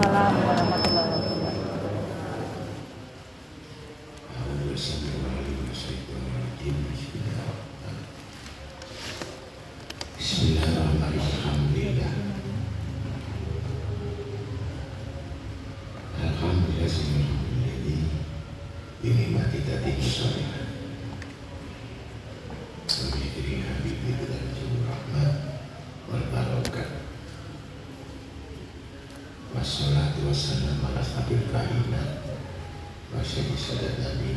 好了，我们。saudara tadi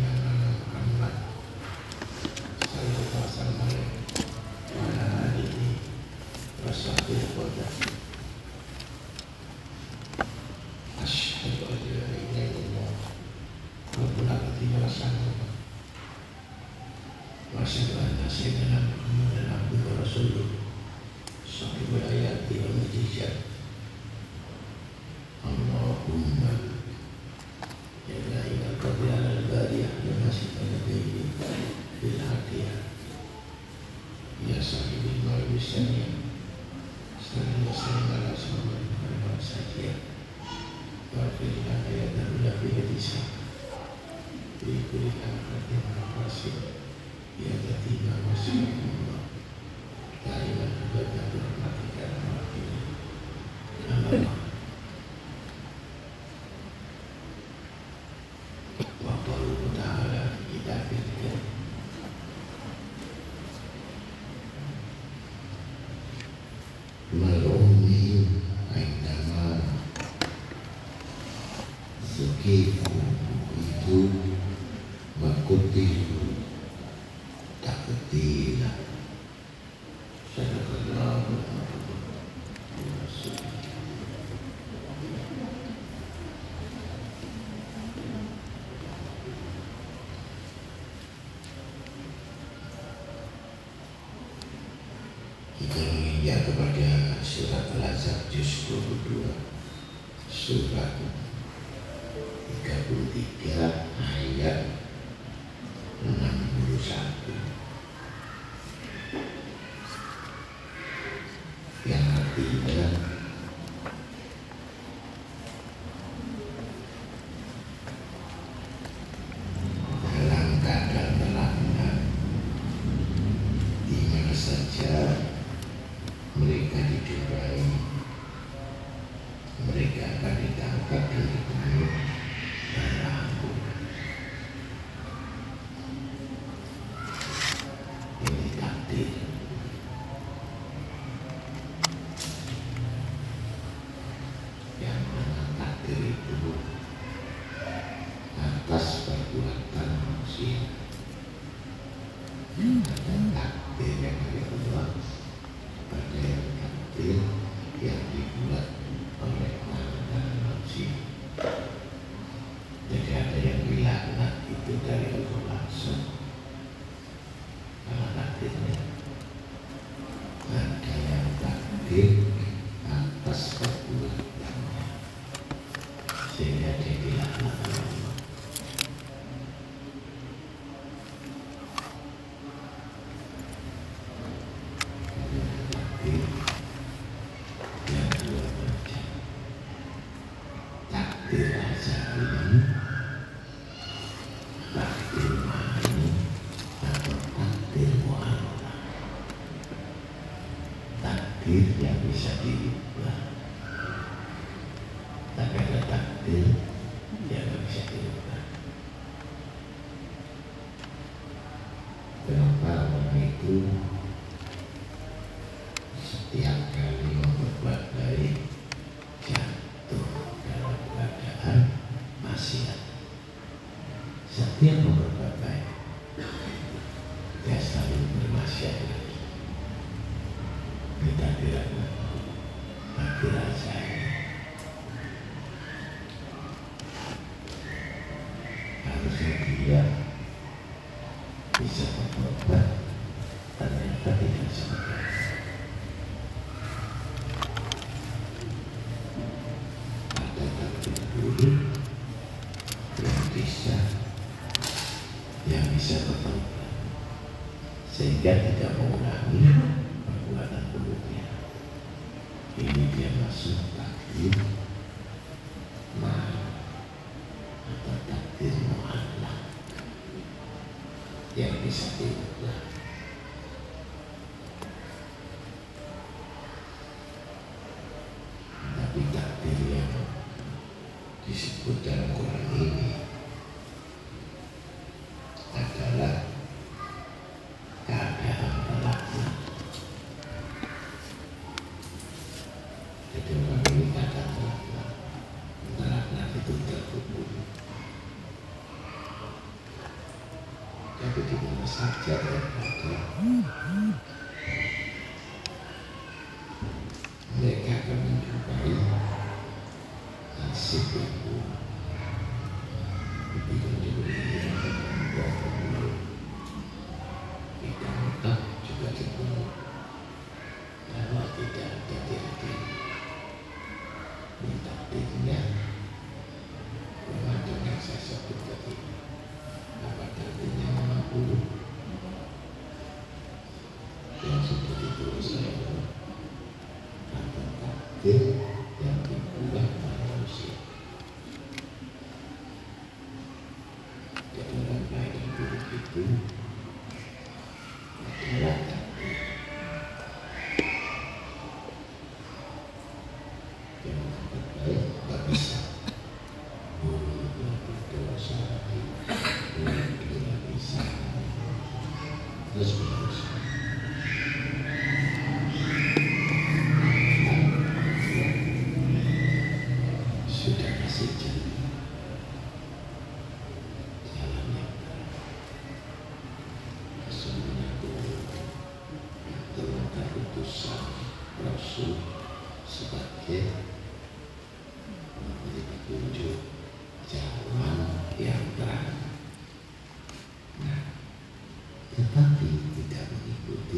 Itu mengikuti saya kita menginjak kepada surat Al-Azhar juz 22 surat 23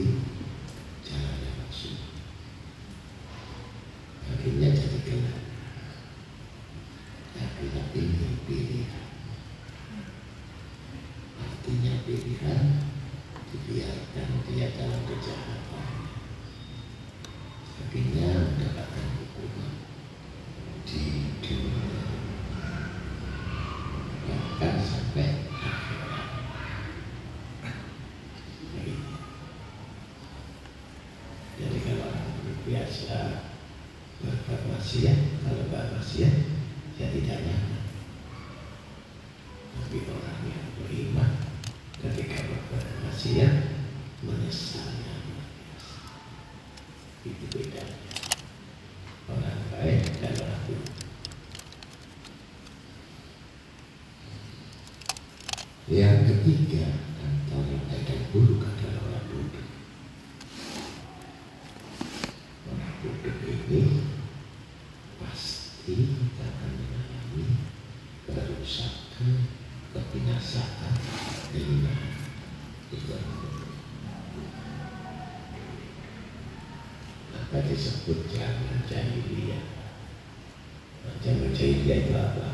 Mm-hmm. ketiga dan baik dan buruk adalah orang bodoh. Orang bodoh ini pasti akan mengalami kerusakan, kebinasaan, keinginan. Itu. Maka disebut jalan jahiliyah. Jalan jahiliyah itu apa?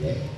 Yeah.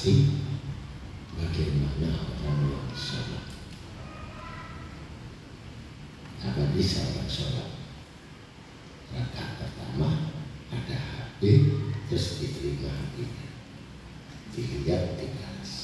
pasti bagaimana orang yang sholat? Apa bisa orang sholat? Rakaat pertama ada HP terus diterima hatinya. Dilihat dikasih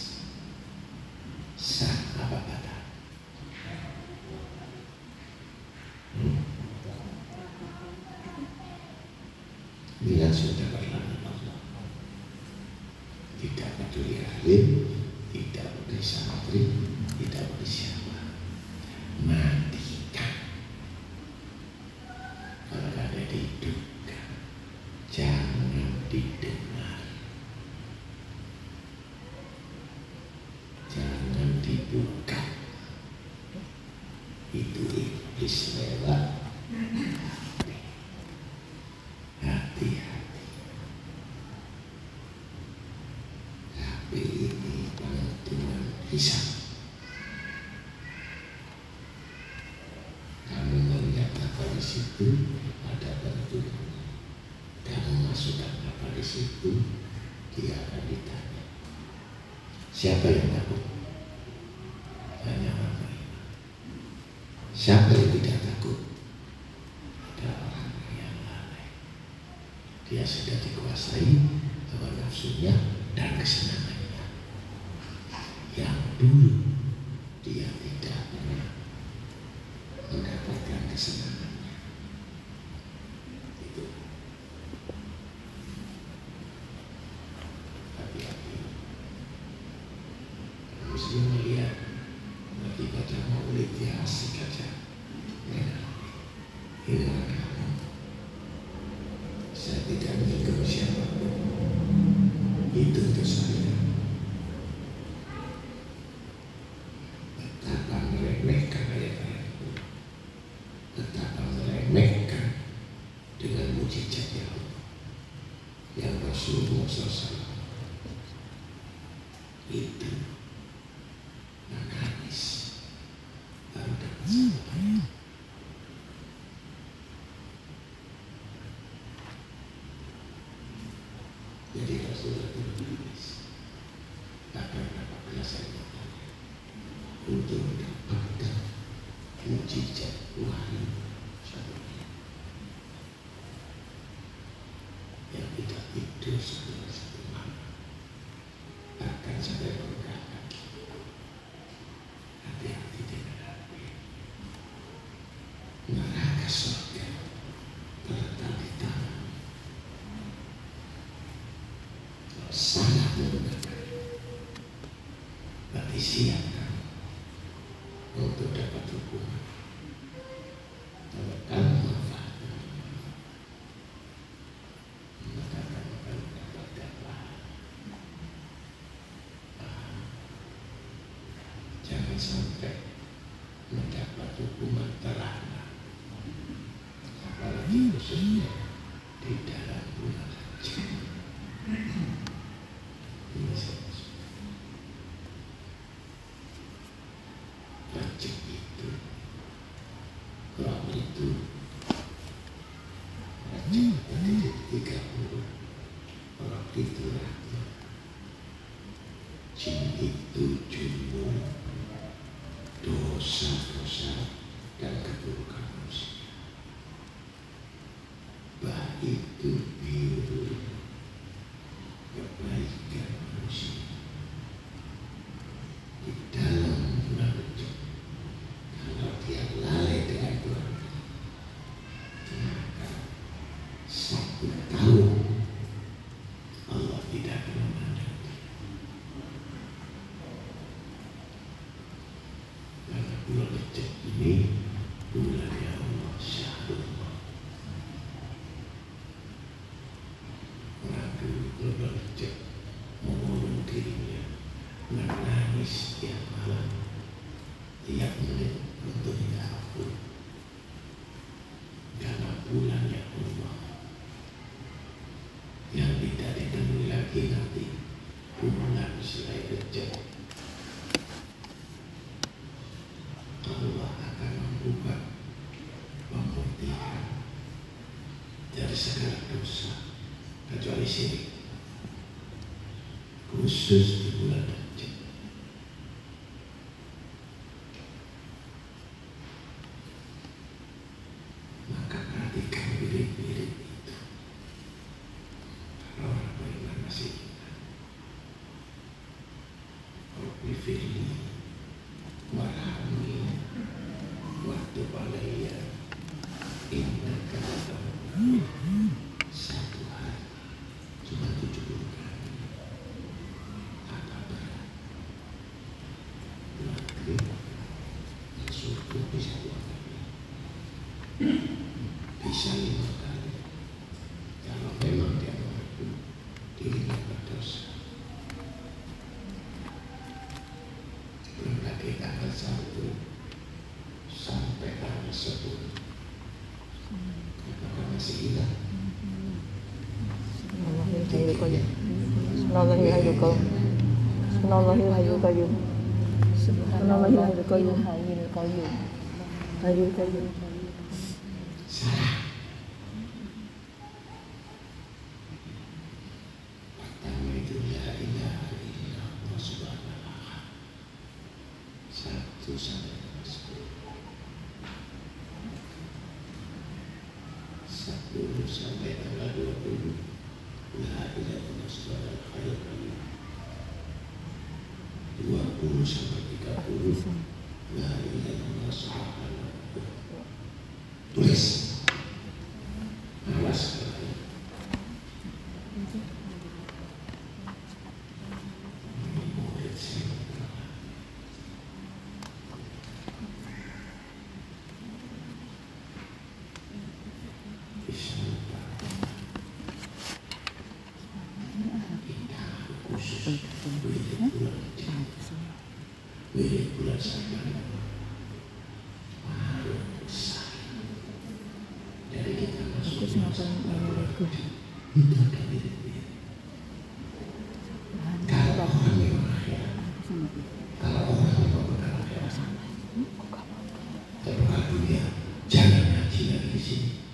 Bisa. Kamu melihat apa di situ ada bentuk. Kamu masukkan apa di situ, dia akan ditanya. Siapa yang takut? Tanya orang Siapa yang tidak takut? Ada orang yang lalai. Dia sudah dikuasai hawa nafsunya, process. says, itu bisa dua kali bisa lima kali kalau memang dia mengaku dirinya berdosa belum tanggal satu sampai tanggal sepuluh apakah masih hilang Bismillahirrahmanirrahim. Bismillahirrahmanirrahim. Bismillahirrahmanirrahim. 有一些有 jangan ngaji di sini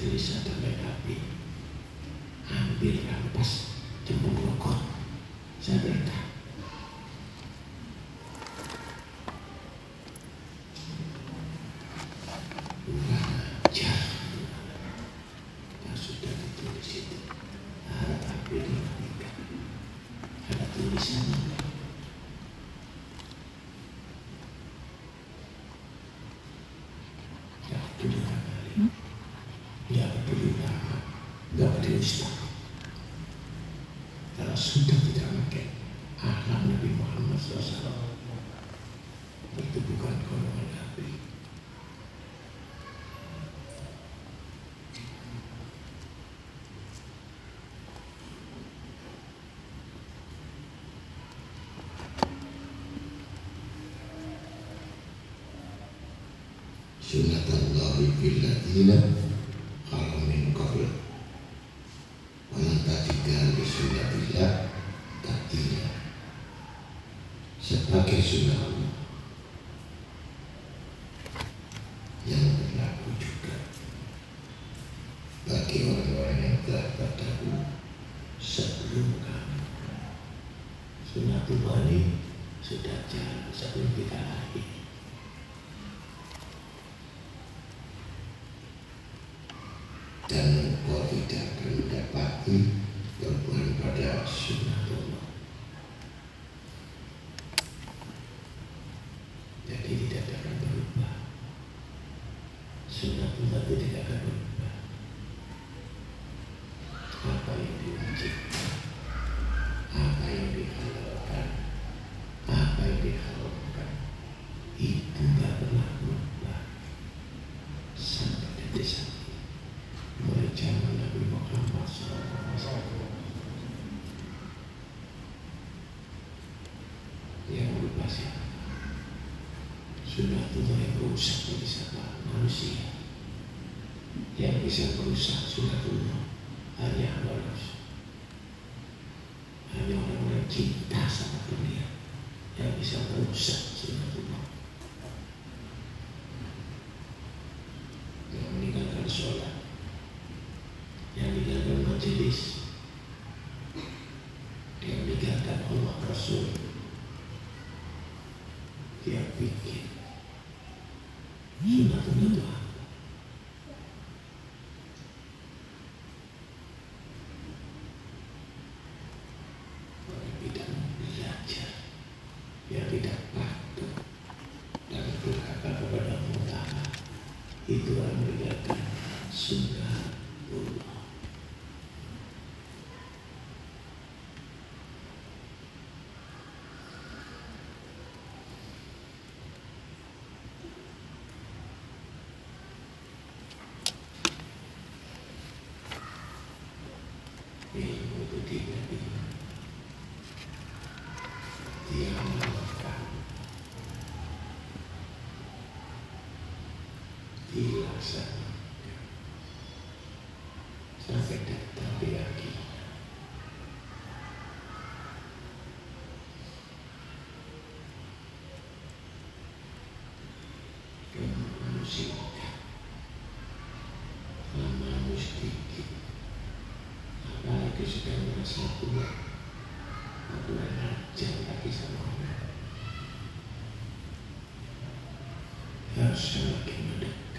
Di majelis sunnatallahi fil ladina kalau min qabl menantatika bi sunnatillah tadinya sebagai sunnah manusia. Sudah Tuhan yang rusak bagi siapa? Manusia. Yang bisa merusak sudah Tuhan hanya manusia. Hanya orang yang cinta sama dunia yang bisa merusak sudah Tuhan. ilmu putih tadi dia mengatakan cuma satu aku ngajar lagi sama orang harus mendekat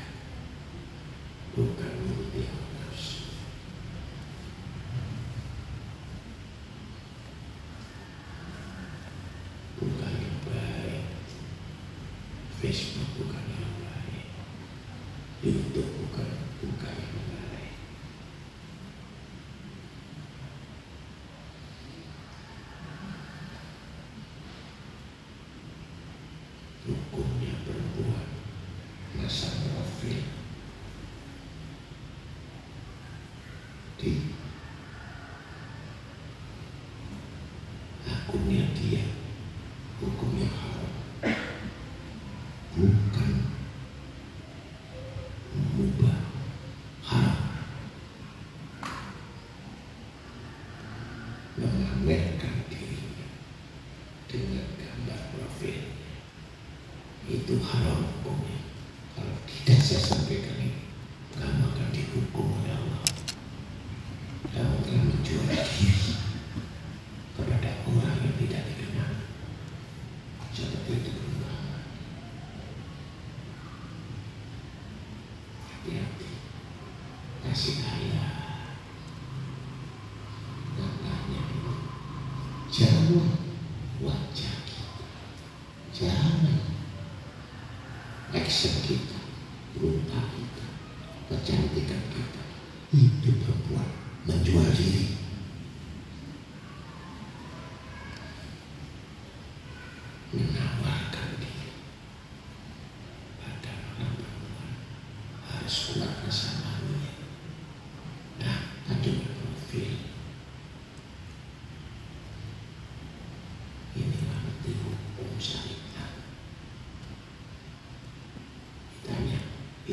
Wow.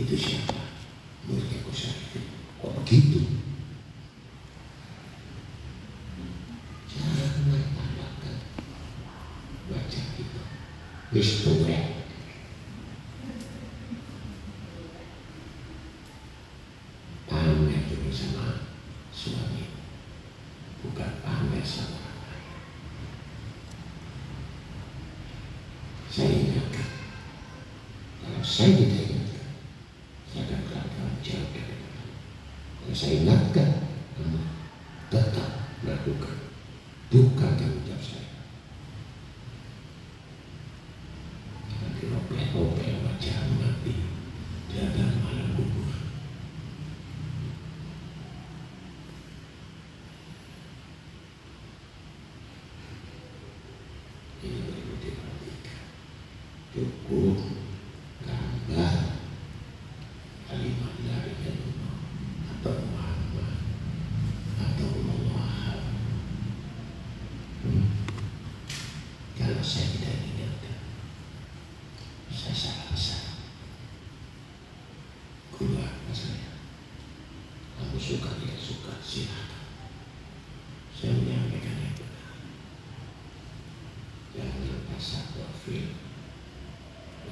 itu siapa? Muridnya Kusari. Kok begitu? Jangan tambahkan baca kita. Wis tuwek. Saya kalau saya tidak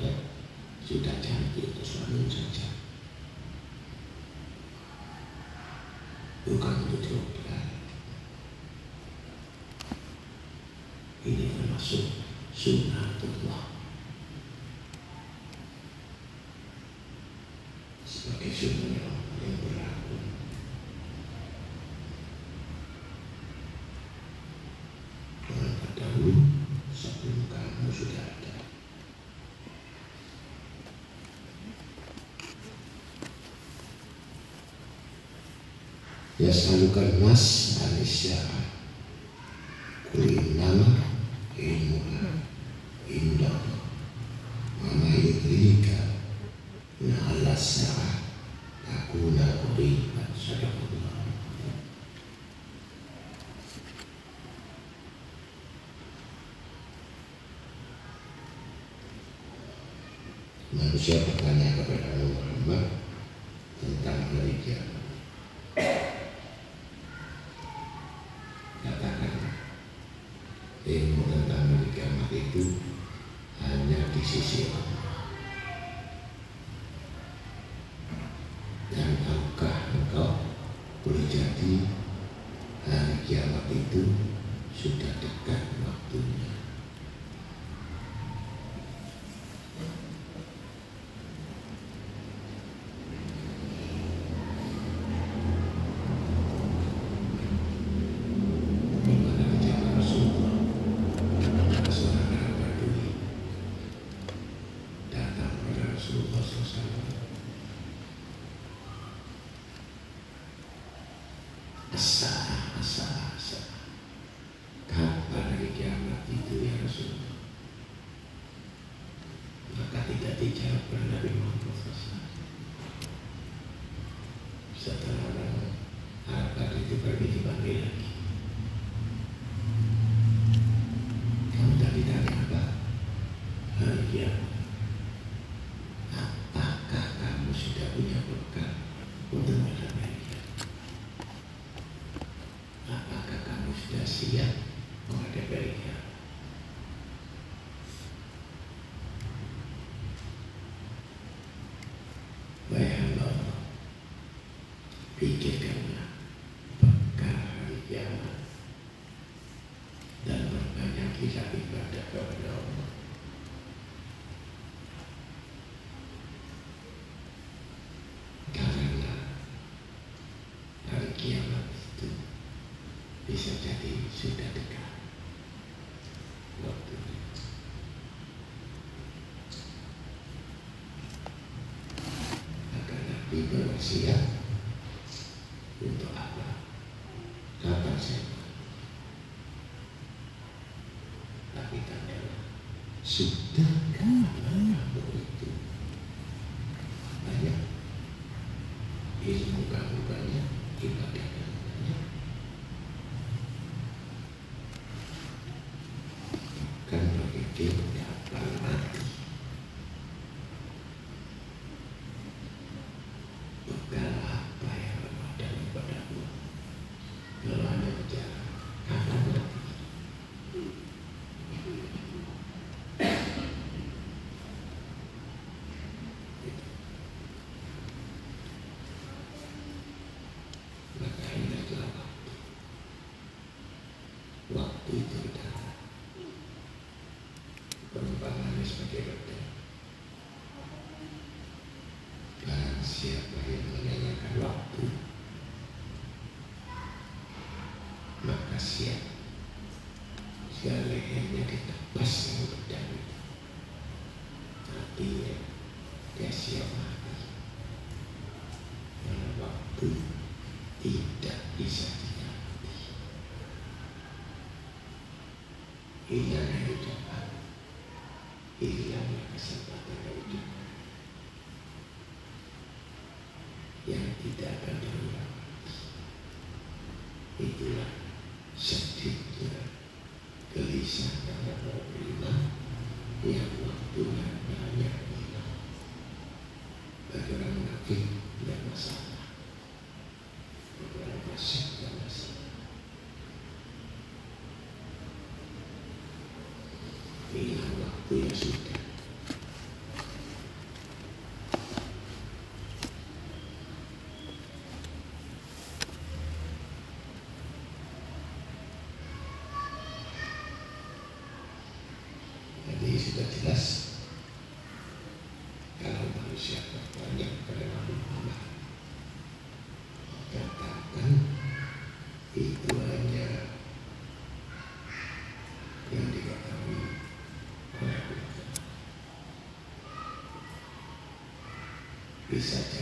ya, sudah jadi itu suami saja bukan untuk diobrol ini termasuk sunnatullah Biasa luka emas Malaysia. Asal, asal, asal. Kapan hari kiamat itu ya Rasulullah? Maka tidak dijawab oleh Nabi 有需。企。He.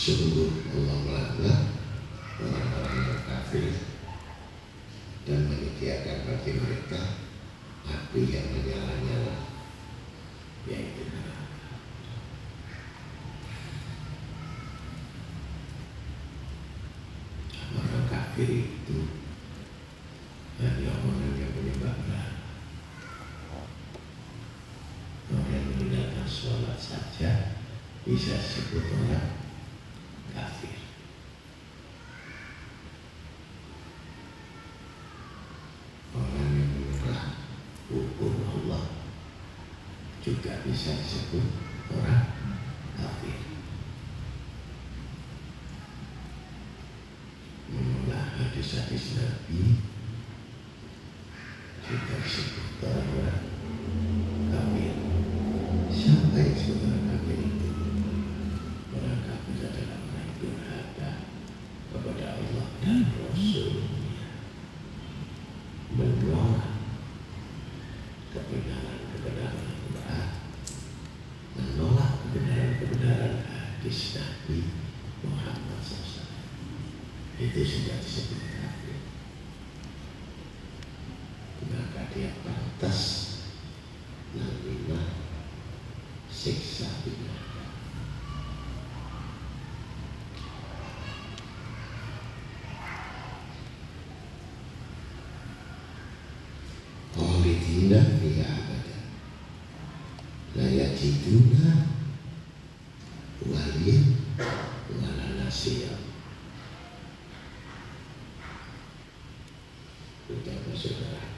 sungguh Allah melaknat orang-orang yang kafir dan menyediakan bagi mereka api yang menyala-nyala. bisa disebut orang kafir. Mengolah hadis-hadis Nabi juga disebut orang sia Kita saudara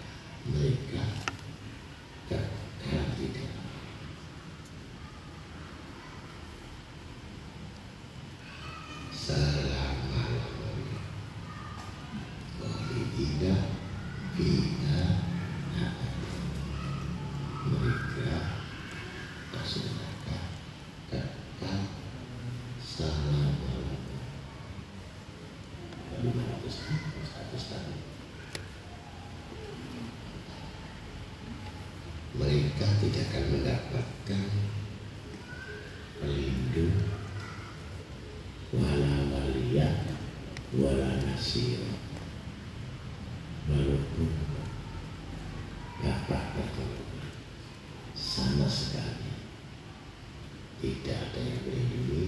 tidak ada yang melindungi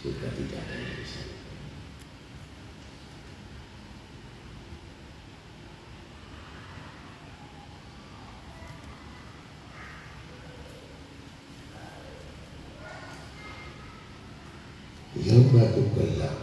juga tidak ada yang bisa Yang Yawma tukallab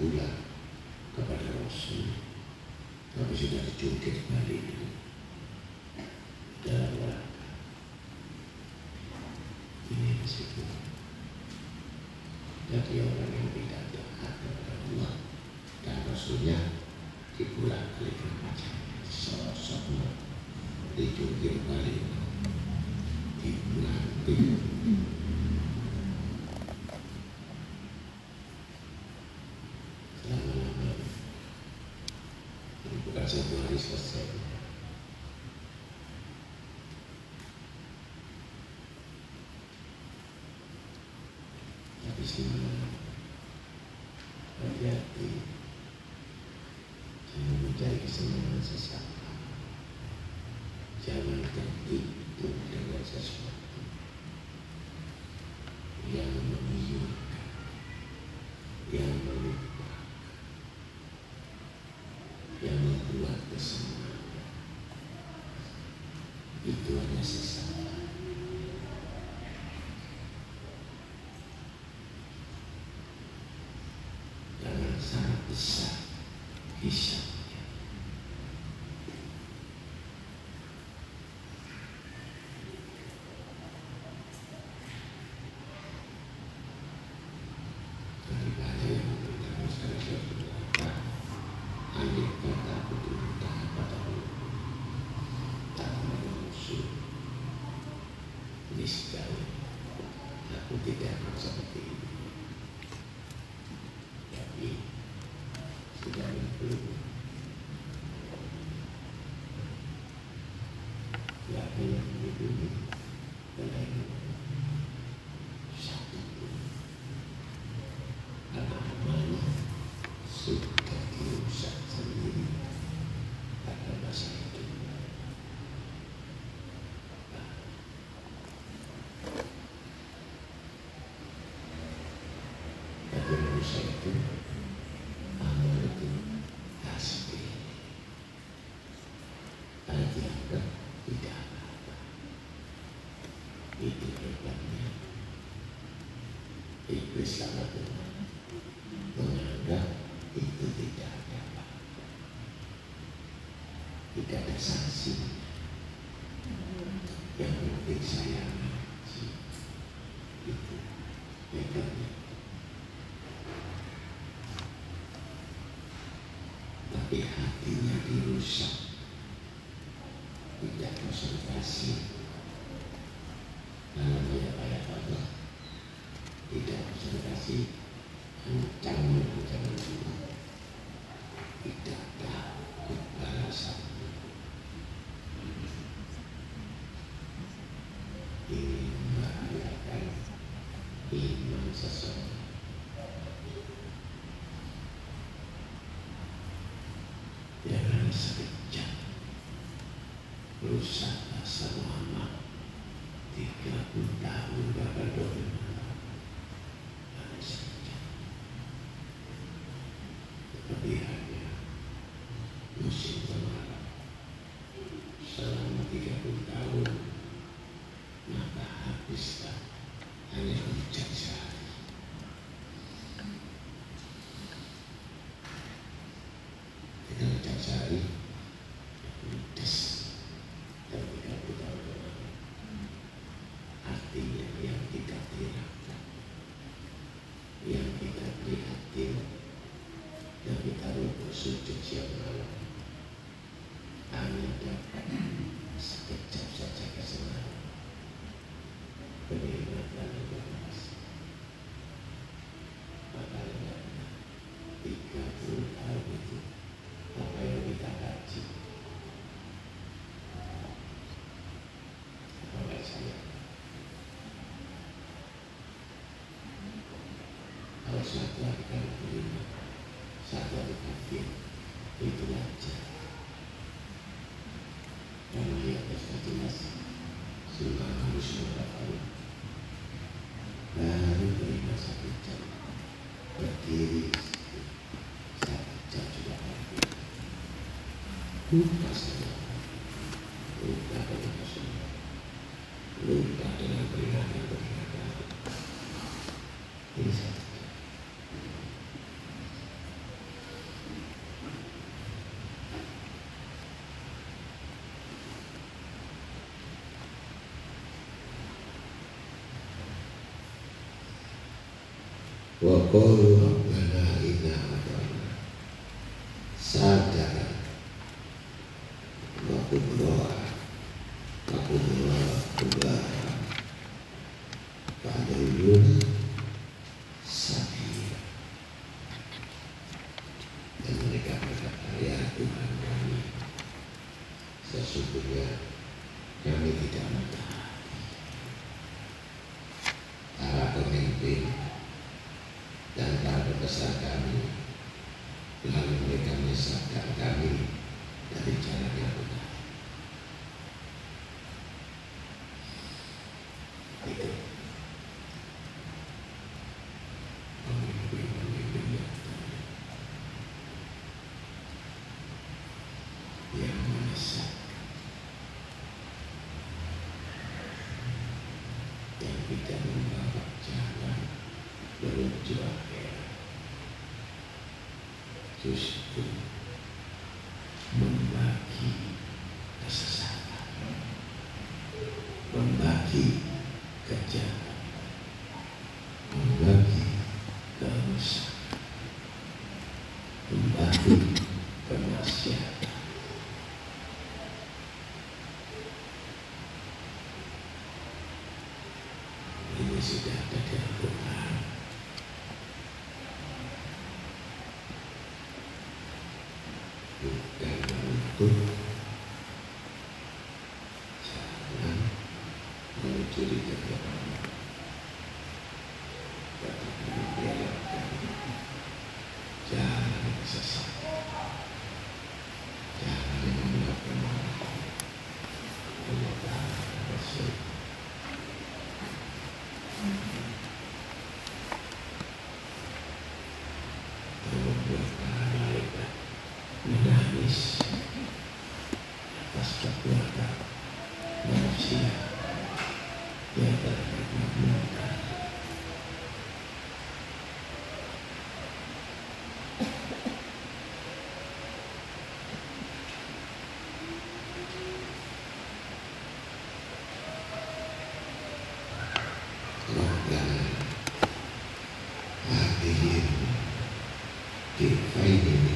pula kepada Rasul. Tapi sudah dicungkit balik dalam neraka ini risiko jadi orang yang tidak taat kepada Allah dan Rasulnya dipulang balikan macam sosoknya dicungkit balik dipulang balik. selesai Tapi sini hati-hati jangan mencari kesenangan sesaat jangan tertipu dengan sesuatu. itu hebatnya iblis sama Tuhan menganggap itu tidak ada apa tidak ada saksi yang penting saya mungkin itu aja. Yang melihat pesta dinas suka harus berapa baru terima satu jam berdiri satu jam sudah habis lupa Oh. 对还有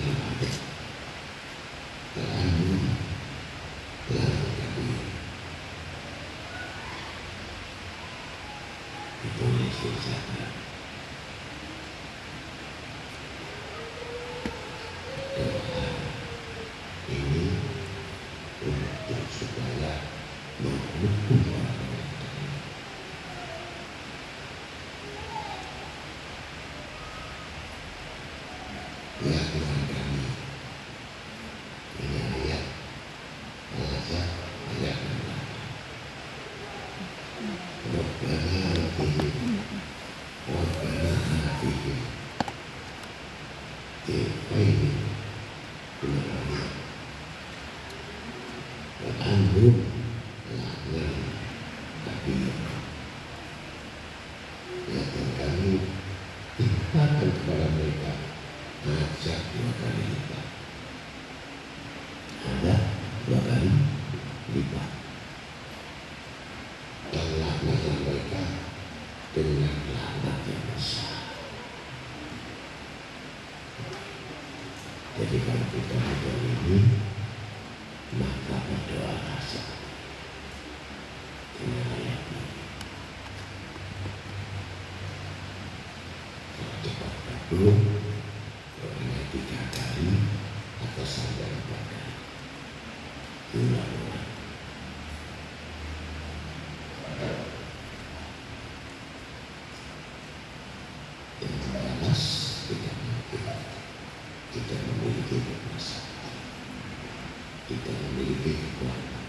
kita memiliki kekuatan.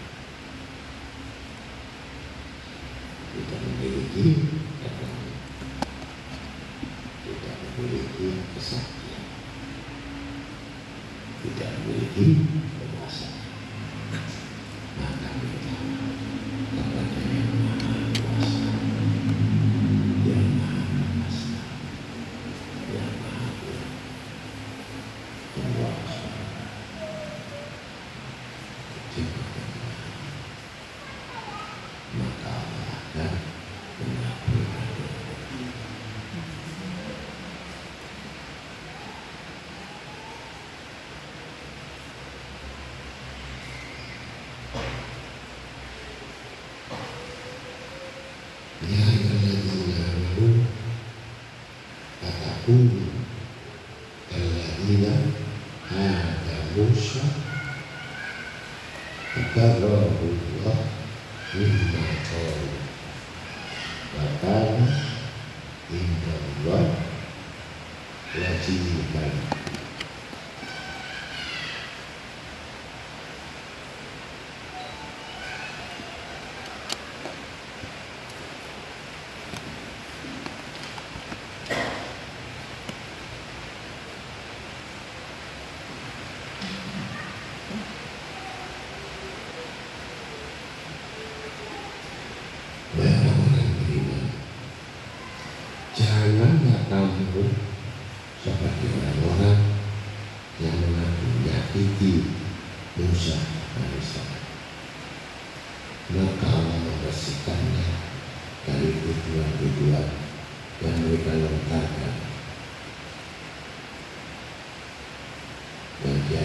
Kita memiliki kekuatan. Kita memiliki kesaktian kita memiliki Allah membersihkannya Dari tuduhan-tuduhan Yang mereka lontarkan. Dan dia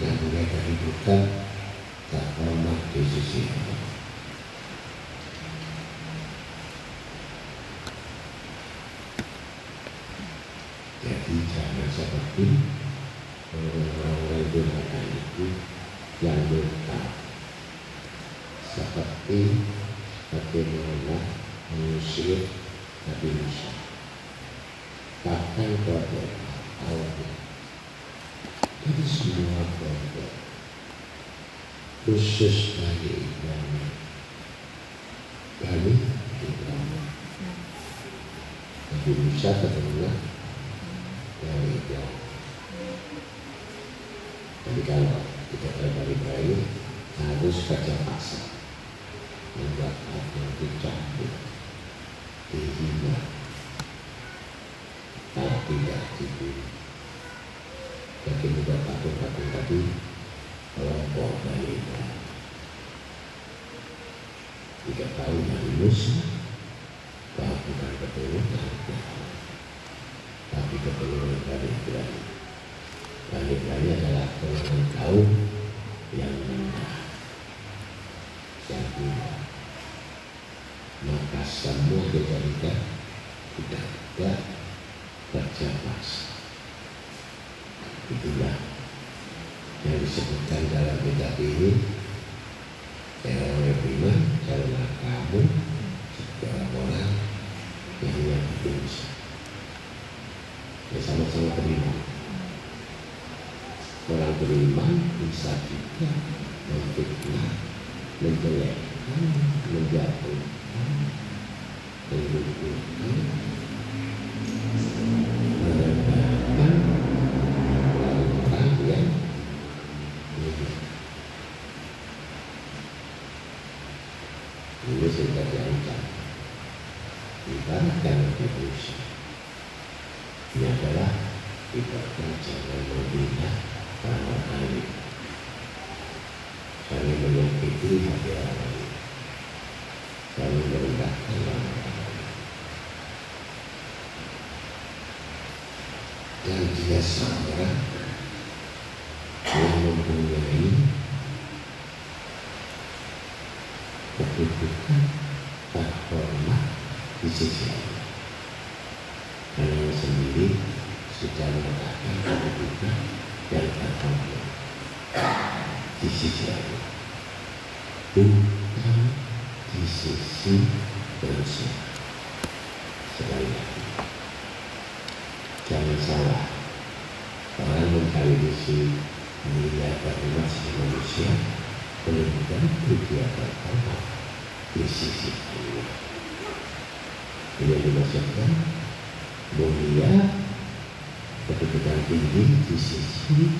Yang mereka hidupkan Tak hormat di sisi Allah. Jadi jangan seperti orang-orang durhaka itu yang lupa seperti bagaimana mengusir Nabi Musa. Bahkan keluarga awalnya dari semua keluarga khusus bagi Ibrahim Bani Ibrahim. Nabi Musa ketemu yang itu jadi kalau kita dari Ibrahim harus kerja paksa dicabut dihina kalau tidak diberi jadi membuat patung-patung tadi kelompok Ibrahim tiga tahun dari Musa bahwa bukan keturunan Tuhan tapi keturunan dari Ibrahim. Dan Ibrahim adalah keturunan kaum yang rendah, yang hina. Maka semua kejadian tidak ada kerja paksa. Itulah yang kitab ini Ya orang beriman karena kamu sebagai orang yang menyakiti Musa ya sama-sama beriman. Orang beriman bisa juga memfitnah, menjelekkan, menjatuhkan, mengumpulkan, merendahkan orang yang beriman. Ini sudah diancam. Ibaratkan Nabi Musa ini adalah ibaratnya jangan membina orang lain jangan menyakiti hati orang lain jangan merendahkan orang lain dan dia seorang yang mempunyai kedudukan terhormat di sisi Allah karena sendiri sudah meletakkan kedudukan dan terhormat di sisi Allah bukan di sisi manusia sekali lagi. Jangan salah. Orang mencari misi mulia terhormat sisi manusia belum tentu dia terhormat di sisi Allah ini yang dimaksudkan mulia kedudukan ini di sisi